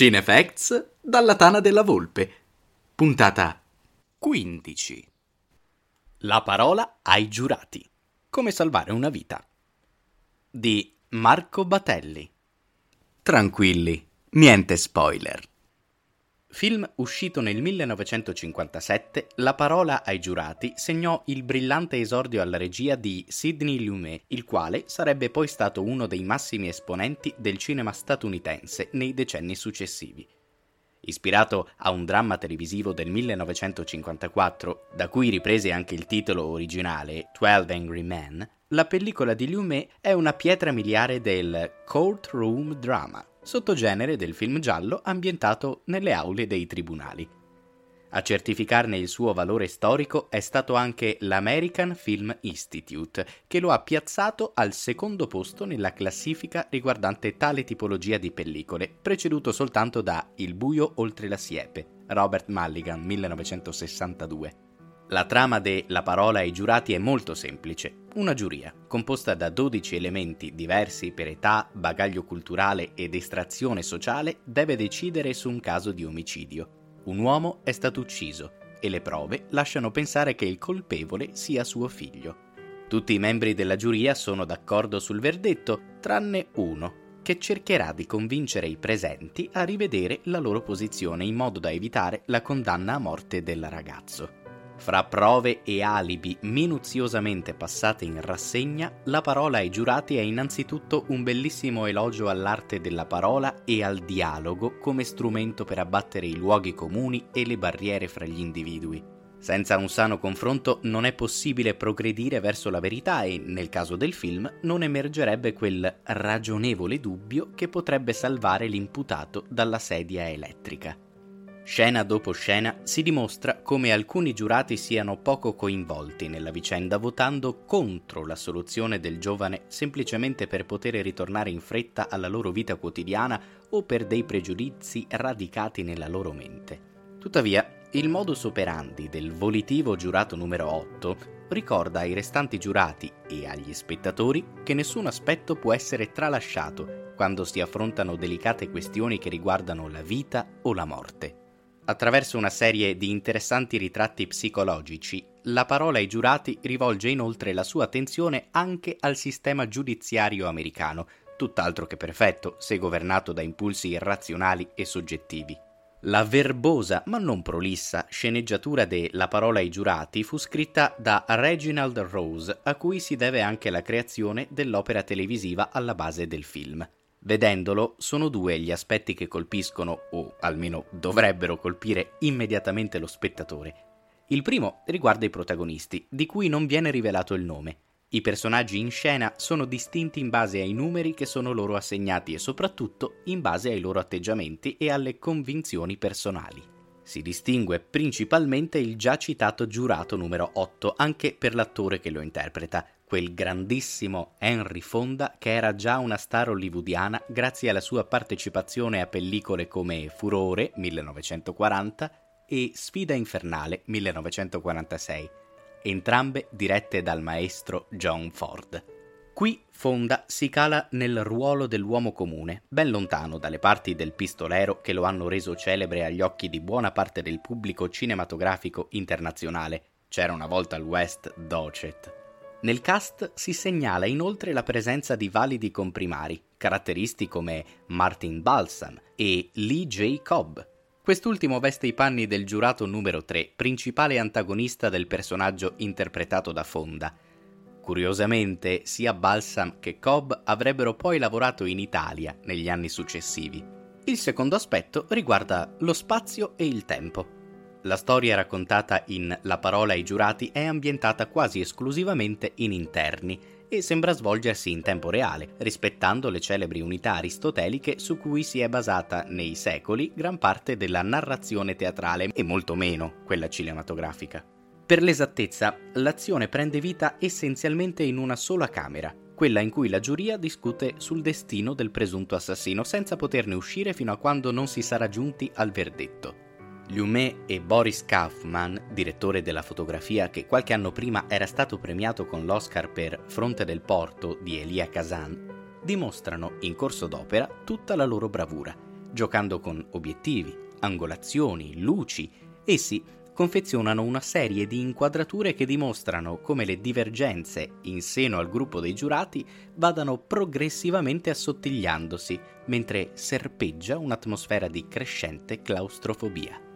Cinefacts dalla Tana della Volpe. Puntata 15. La parola ai giurati. Come salvare una vita. Di Marco Batelli. Tranquilli, niente spoiler. Film uscito nel 1957, La parola ai giurati segnò il brillante esordio alla regia di Sidney Lumet, il quale sarebbe poi stato uno dei massimi esponenti del cinema statunitense nei decenni successivi. Ispirato a un dramma televisivo del 1954, da cui riprese anche il titolo originale Twelve Angry Men, la pellicola di Lumet è una pietra miliare del courtroom drama, sottogenere del film giallo ambientato nelle aule dei tribunali. A certificarne il suo valore storico è stato anche l'American Film Institute, che lo ha piazzato al secondo posto nella classifica riguardante tale tipologia di pellicole, preceduto soltanto da Il buio oltre la siepe, Robert Mulligan, 1962. La trama de La parola ai giurati è molto semplice. Una giuria, composta da 12 elementi diversi per età, bagaglio culturale ed estrazione sociale, deve decidere su un caso di omicidio. Un uomo è stato ucciso e le prove lasciano pensare che il colpevole sia suo figlio. Tutti i membri della giuria sono d'accordo sul verdetto, tranne uno, che cercherà di convincere i presenti a rivedere la loro posizione in modo da evitare la condanna a morte del ragazzo. Fra prove e alibi minuziosamente passate in rassegna, la parola ai giurati è innanzitutto un bellissimo elogio all'arte della parola e al dialogo come strumento per abbattere i luoghi comuni e le barriere fra gli individui. Senza un sano confronto non è possibile progredire verso la verità e, nel caso del film, non emergerebbe quel ragionevole dubbio che potrebbe salvare l'imputato dalla sedia elettrica. Scena dopo scena si dimostra come alcuni giurati siano poco coinvolti nella vicenda votando contro la soluzione del giovane semplicemente per poter ritornare in fretta alla loro vita quotidiana o per dei pregiudizi radicati nella loro mente. Tuttavia, il modus operandi del volitivo giurato numero 8 ricorda ai restanti giurati e agli spettatori che nessun aspetto può essere tralasciato quando si affrontano delicate questioni che riguardano la vita o la morte. Attraverso una serie di interessanti ritratti psicologici, la parola ai giurati rivolge inoltre la sua attenzione anche al sistema giudiziario americano, tutt'altro che perfetto se governato da impulsi irrazionali e soggettivi. La verbosa ma non prolissa sceneggiatura de La parola ai giurati fu scritta da Reginald Rose, a cui si deve anche la creazione dell'opera televisiva alla base del film. Vedendolo, sono due gli aspetti che colpiscono, o almeno dovrebbero colpire immediatamente lo spettatore. Il primo riguarda i protagonisti, di cui non viene rivelato il nome. I personaggi in scena sono distinti in base ai numeri che sono loro assegnati e soprattutto in base ai loro atteggiamenti e alle convinzioni personali. Si distingue principalmente il già citato giurato numero 8 anche per l'attore che lo interpreta, quel grandissimo Henry Fonda che era già una star hollywoodiana grazie alla sua partecipazione a pellicole come Furore 1940 e Sfida infernale 1946, entrambe dirette dal maestro John Ford. Qui Fonda si cala nel ruolo dell'uomo comune, ben lontano dalle parti del pistolero che lo hanno reso celebre agli occhi di buona parte del pubblico cinematografico internazionale. C'era una volta al West Docet. Nel cast si segnala inoltre la presenza di validi comprimari, caratteristi come Martin Balsam e Lee J. Cobb. Quest'ultimo veste i panni del giurato numero 3, principale antagonista del personaggio interpretato da Fonda. Curiosamente, sia Balsam che Cobb avrebbero poi lavorato in Italia negli anni successivi. Il secondo aspetto riguarda lo spazio e il tempo. La storia raccontata in La parola ai giurati è ambientata quasi esclusivamente in interni e sembra svolgersi in tempo reale, rispettando le celebri unità aristoteliche su cui si è basata nei secoli gran parte della narrazione teatrale e molto meno quella cinematografica. Per l'esattezza, l'azione prende vita essenzialmente in una sola camera, quella in cui la giuria discute sul destino del presunto assassino senza poterne uscire fino a quando non si sarà giunti al verdetto. Lumet e Boris Kaufman, direttore della fotografia che qualche anno prima era stato premiato con l'Oscar per Fronte del Porto di Elia Kazan, dimostrano in corso d'opera tutta la loro bravura, giocando con obiettivi, angolazioni, luci. Essi confezionano una serie di inquadrature che dimostrano come le divergenze in seno al gruppo dei giurati vadano progressivamente assottigliandosi, mentre serpeggia un'atmosfera di crescente claustrofobia.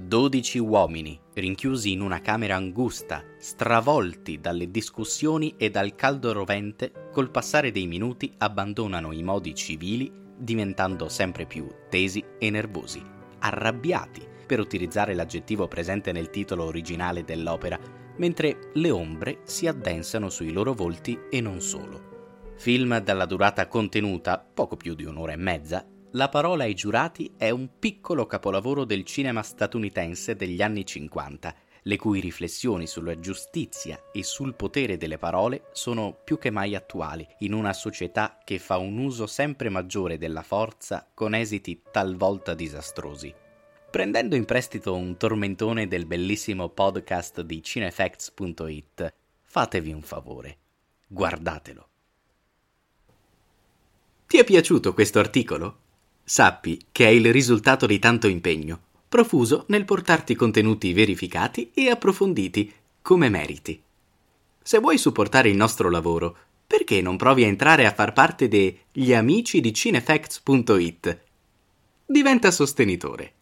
Dodici uomini, rinchiusi in una camera angusta, stravolti dalle discussioni e dal caldo rovente, col passare dei minuti abbandonano i modi civili, diventando sempre più tesi e nervosi, arrabbiati, per utilizzare l'aggettivo presente nel titolo originale dell'opera, mentre le ombre si addensano sui loro volti e non solo. Film dalla durata contenuta, poco più di un'ora e mezza, la parola ai giurati è un piccolo capolavoro del cinema statunitense degli anni 50, le cui riflessioni sulla giustizia e sul potere delle parole sono più che mai attuali in una società che fa un uso sempre maggiore della forza con esiti talvolta disastrosi. Prendendo in prestito un tormentone del bellissimo podcast di cinefacts.it, fatevi un favore, guardatelo. Ti è piaciuto questo articolo? Sappi che è il risultato di tanto impegno, profuso nel portarti contenuti verificati e approfonditi, come meriti. Se vuoi supportare il nostro lavoro, perché non provi a entrare a far parte degli amici di cinefacts.it? Diventa sostenitore.